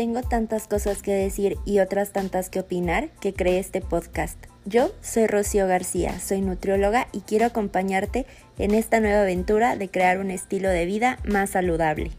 tengo tantas cosas que decir y otras tantas que opinar que creé este podcast. Yo soy Rocío García, soy nutrióloga y quiero acompañarte en esta nueva aventura de crear un estilo de vida más saludable.